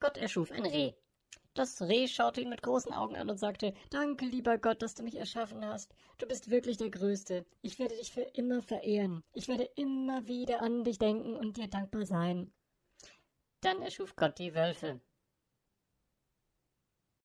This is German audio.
Gott erschuf ein Reh. Das Reh schaute ihn mit großen Augen an und sagte, Danke, lieber Gott, dass du mich erschaffen hast. Du bist wirklich der Größte. Ich werde dich für immer verehren. Ich werde immer wieder an dich denken und dir dankbar sein. Dann erschuf Gott die Wölfe.